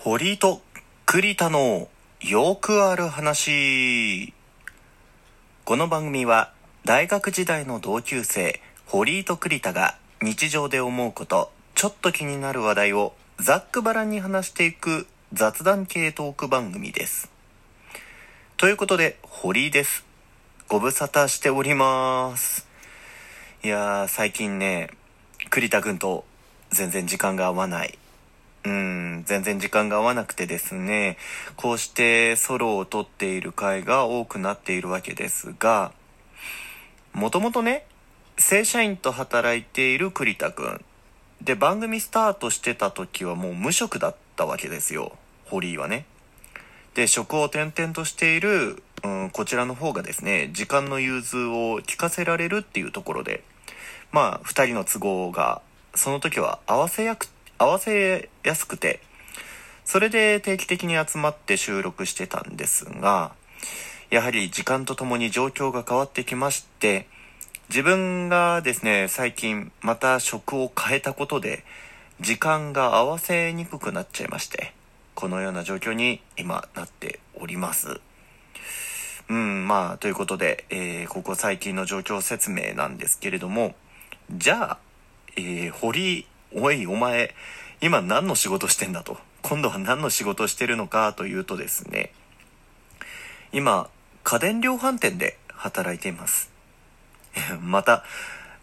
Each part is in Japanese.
堀井と栗田のよくある話。この番組は大学時代の同級生堀井と栗田が日常で思うこと、ちょっと気になる話題をざっくばらんに話していく雑談系トーク番組です。ということで、堀井です。ご無沙汰しております。いやー、最近ね、栗田くんと全然時間が合わない。うん、全然時間が合わなくてですね、こうしてソロを撮っている回が多くなっているわけですが、もともとね、正社員と働いている栗田くん。で、番組スタートしてた時はもう無職だったわけですよ。堀井はね。で、職を転々としている、うん、こちらの方がですね、時間の融通を聞かせられるっていうところで、まあ、二人の都合が、その時は合わせやく、合わせやすくて、それで定期的に集まって収録してたんですが、やはり時間とともに状況が変わってきまして、自分がですね、最近また職を変えたことで、時間が合わせにくくなっちゃいまして、このような状況に今なっております。うん、まあ、ということで、えーここ最近の状況説明なんですけれども、じゃあ、えー堀、おい、お前、今何の仕事してんだと。今度は何の仕事してるのかというとですね、今、家電量販店で働いています。また、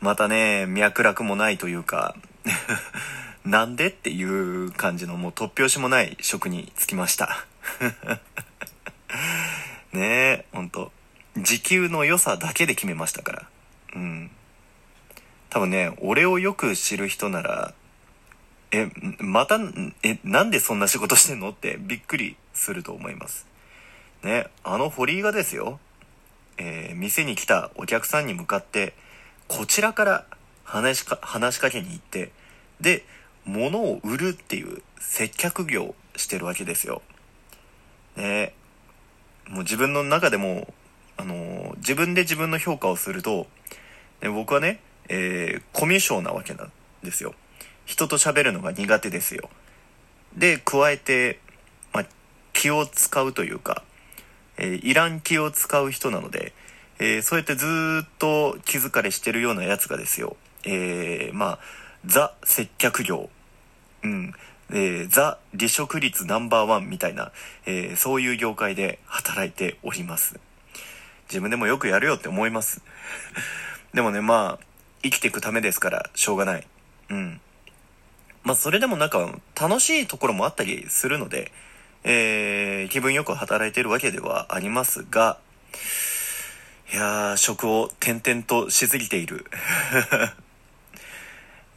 またね、脈絡もないというか、なんでっていう感じのもう突拍子もない職に就きました。ねえ、ほんと。時給の良さだけで決めましたから。うん。多分ね、俺をよく知る人なら、え、また、え、なんでそんな仕事してんの？ってびっくりすると思います。ね、あの堀井がですよ、えー店に来たお客さんに向かって、こちらから話しか、話しかけに行って、で、物を売るっていう接客業してるわけですよ。ねもう自分の中でも、あのー自分で自分の評価をすると、で僕はね、えーコミュ障なわけなんですよ。人と喋るのが苦手ですよ。で、加えて、まあ、気を使うというか、えーいらん気を使う人なので、えーそうやってずっと気疲れしてるようなやつがですよ、えーまあ、ザ接客業、うん、えーザ離職率ナンバーワンみたいな、えーそういう業界で働いております。自分でもよくやるよって思います。でもね、まあ、生きていくためですから、しょうがない。うん。まあ、それでもなんか、楽しいところもあったりするので、えー、気分よく働いてるわけではありますが、いやー、職を転々としすぎている。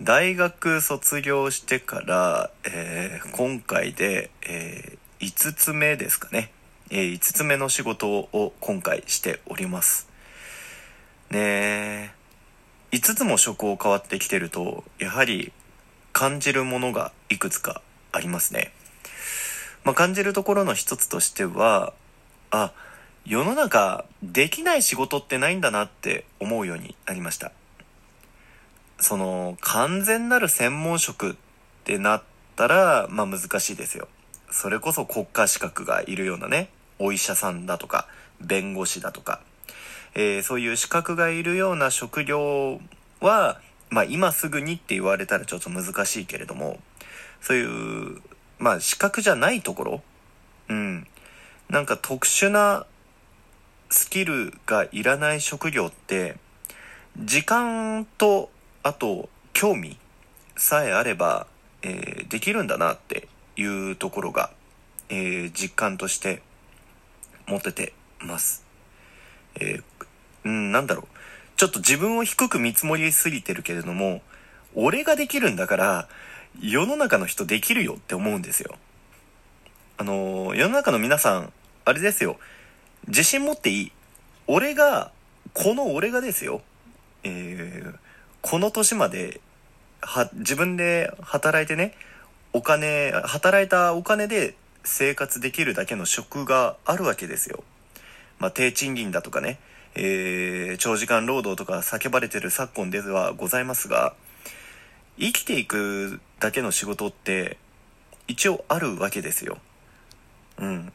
大学卒業してから、えー今回で、え5つ目ですかね。え5つ目の仕事を今回しております。ねえ、5つも職を変わってきてると、やはり感じるものがいくつかありますね。まあ、感じるところの一つとしては、あ、世の中できない仕事ってないんだなって思うようになりました。その、完全なる専門職ってなったら、まあ難しいですよ。それこそ国家資格がいるようなね、お医者さんだとか、弁護士だとか、えーそういう資格がいるような職業は、まあ今すぐにって言われたらちょっと難しいけれども、そういう、まあ資格じゃないところ、うん。なんか特殊なスキルがいらない職業って、時間と、あと、興味さえあれば、えーできるんだなっていうところが、えー実感として持ててます。えーうん、なんだろう。ちょっと自分を低く見積もりすぎてるけれども、俺ができるんだから、世の中の人できるよって思うんですよ。あのー世の中の皆さん、あれですよ。自信持っていい。俺が、この俺がですよ。えーこの年まで、は、自分で働いてね、お金、働いたお金で生活できるだけの職があるわけですよ。まあ、低賃金だとかね、えー長時間労働とか叫ばれてる昨今ではございますが、生きていくだけの仕事って、一応あるわけですよ。うん。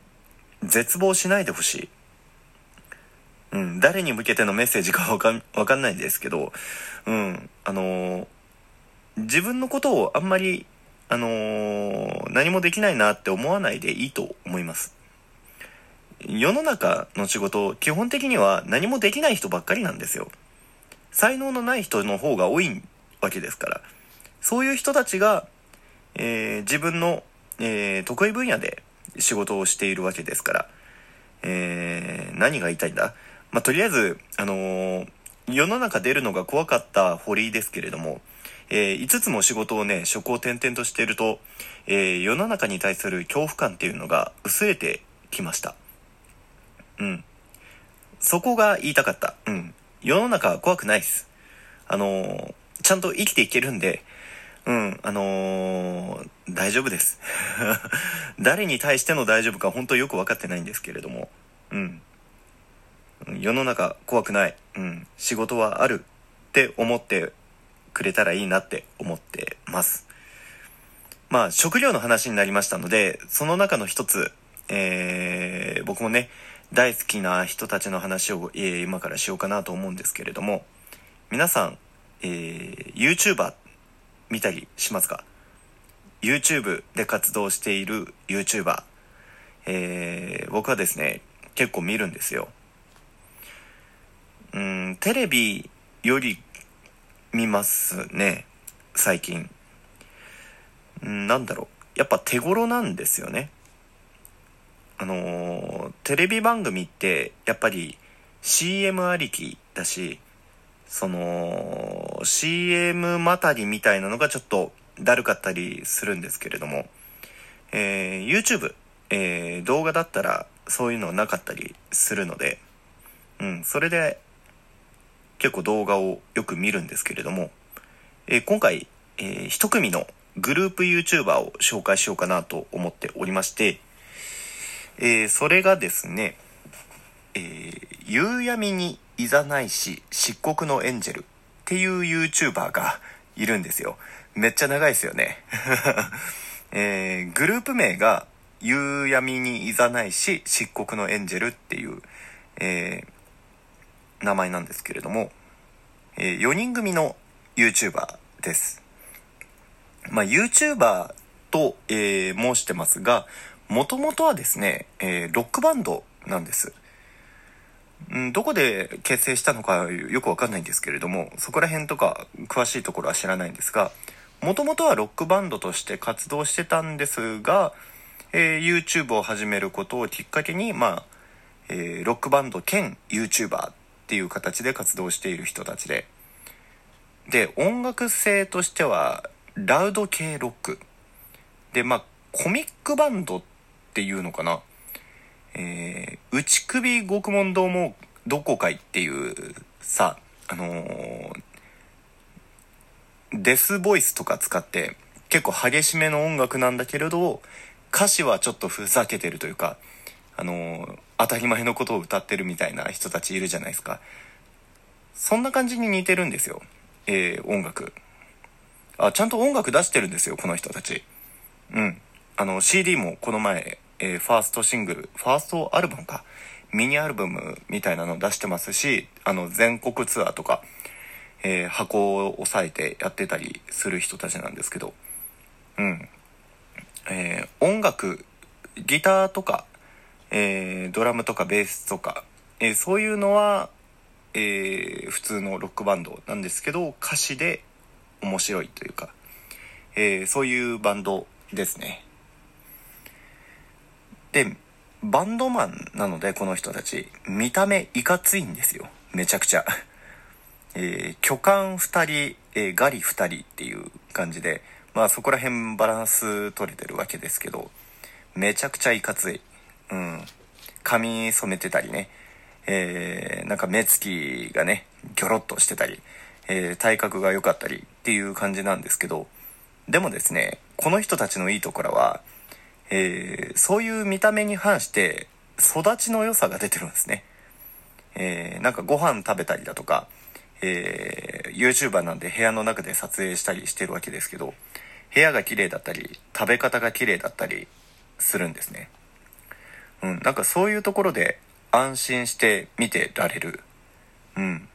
絶望しないでほしい。うん。誰に向けてのメッセージかわかん、わかんないんですけど、うん。あのー、自分のことをあんまり、あのー、何もできないなって思わないでいいと思います。世の中の仕事、基本的には何もできない人ばっかりなんですよ。才能のない人の方が多いわけですから。そういう人たちが、えー、自分の、えー、得意分野で仕事をしているわけですから、えー、何が言いたいんだ？まあ、とりあえず、あの、世の中出るのが怖かった堀井ですけれども、えー、5つも仕事をね、職を転々としていると、えー、世の中に対する恐怖感っていうのが薄れてきました。うん。そこが言いたかった。うん。世の中は怖くないです。あのー、ちゃんと生きていけるんで、うん、あのー、大丈夫です。誰に対しての大丈夫か本当よく分かってないんですけれども、うん。世の中怖くない。うん。仕事はあるって思ってくれたらいいなって思ってます。まあ、食料の話になりましたので、その中の一つ、えー、僕もね、大好きな人たちの話を、えー、今からしようかなと思うんですけれども、皆さん、えー、YouTuber 見たりしますか ?YouTube で活動している YouTuber、えー、僕はですね、結構見るんですよ。うん、テレビより見ますね、最近。うん、なんだろう。やっぱ手頃なんですよね。あのー、テレビ番組ってやっぱり CM ありきだし、その CM またりみたいなのがちょっとだるかったりするんですけれども、えー、YouTube、えー、動画だったらそういうのなかったりするので、うん、それで結構動画をよく見るんですけれども、えー、今回、えー、一組のグループ YouTuber を紹介しようかなと思っておりまして、えー、それがですね、えー、夕闇にいざないし漆黒のエンジェルっていう YouTuber がいるんですよ。めっちゃ長いですよね。えー、グループ名が夕闇にいざないし漆黒のエンジェルっていう、えー、名前なんですけれども、えー、4人組の YouTuber です。まあ、YouTuber と、えー、申してますが、もともとはですね、えー、ロックバンドなんです。ん、どこで結成したのかよくわかんないんですけれども、そこら辺とか詳しいところは知らないんですが、もともとはロックバンドとして活動してたんですが、えー、YouTube を始めることをきっかけに、まあ、えー、ロックバンド兼 YouTuber っていう形で活動している人たちで、で、音楽性としては、ラウド系ロック。で、まあ、コミックバンドってていうのかな。えー、内首獄門堂もどこかいっていうさ、あのー、デスボイスとか使って結構激しめの音楽なんだけれど、歌詞はちょっとふざけてるというか、あのー、当たり前のことを歌ってるみたいな人たちいるじゃないですか。そんな感じに似てるんですよ。えー、音楽。あ、ちゃんと音楽出してるんですよ、この人たち。うん。あの、CD もこの前、えー、ファーストシングル、ファーストアルバムか、ミニアルバムみたいなの出してますし、あの、全国ツアーとか、えー、箱を押さえてやってたりする人たちなんですけど、うん。えー、音楽、ギターとか、えー、ドラムとかベースとか、えー、そういうのは、えー、普通のロックバンドなんですけど、歌詞で面白いというか、えー、そういうバンドですね。で、バンドマンなので、この人たち、見た目いかついんですよ。めちゃくちゃ。えー、巨漢二人、えー、ガリ二人っていう感じで、まあそこら辺バランス取れてるわけですけど、めちゃくちゃいかつい。うん。髪染めてたりね。えー、なんか目つきがね、ギョロッとしてたり、えー、体格が良かったりっていう感じなんですけど、でもですね、この人たちのいいところは、えー、そういう見た目に反して育ちの良さが出てるんですね。えー、なんかご飯食べたりだとか、えー、YouTuber なんで部屋の中で撮影したりしてるわけですけど、部屋が綺麗だったり、食べ方が綺麗だったりするんですね。うん、なんかそういうところで安心して見てられる。うん。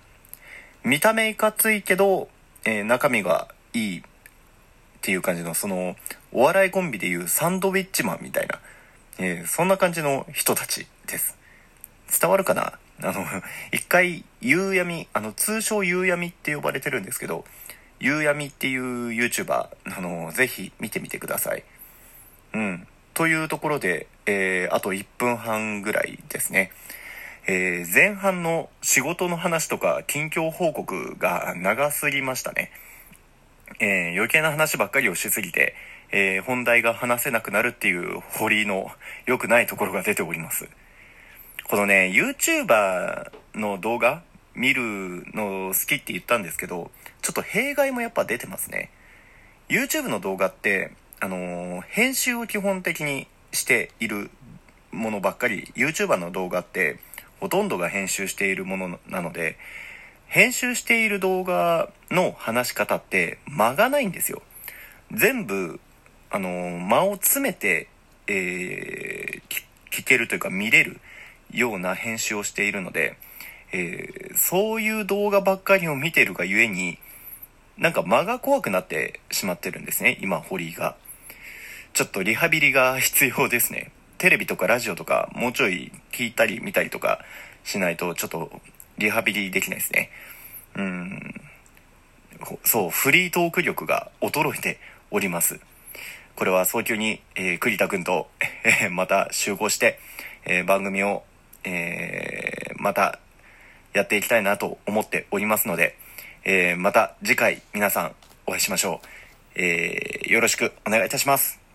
見た目いかついけど、えー、中身がいいっていう感じの、その、お笑いコンビでいうサンドウィッチマンみたいな、えー、そんな感じの人たちです。伝わるかな？あの、一回、夕闇、あの、通称夕闇って呼ばれてるんですけど、夕闇っていう YouTuber、あの、ぜひ見てみてください。うん。というところで、えー、あと1分半ぐらいですね。えー、前半の仕事の話とか近況報告が長すぎましたね。えー、余計な話ばっかりをしすぎて、えー、本題が話せなくなるっていう堀の良くないところが出ております。このね、YouTuber の動画見るの好きって言ったんですけど、ちょっと弊害もやっぱ出てますね。YouTube の動画って、あのー、編集を基本的にしているものばっかり、YouTuber の動画ってほとんどが編集しているものなので、編集している動画の話し方って間がないんですよ。全部、あの、間を詰めて、えー、聞けるというか見れるような編集をしているので、えー、そういう動画ばっかりを見てるがゆえに、なんか間が怖くなってしまってるんですね、今、堀井が。ちょっとリハビリが必要ですね。テレビとかラジオとかもうちょい聞いたり見たりとかしないとちょっとリハビリできないですね。うん。そう、フリートーク力が衰えております。これは早急に、えー、栗田くんと、えー、また集合して、えー、番組を、えー、またやっていきたいなと思っておりますので、えー、また次回皆さんお会いしましょう。えー、よろしくお願いいたします。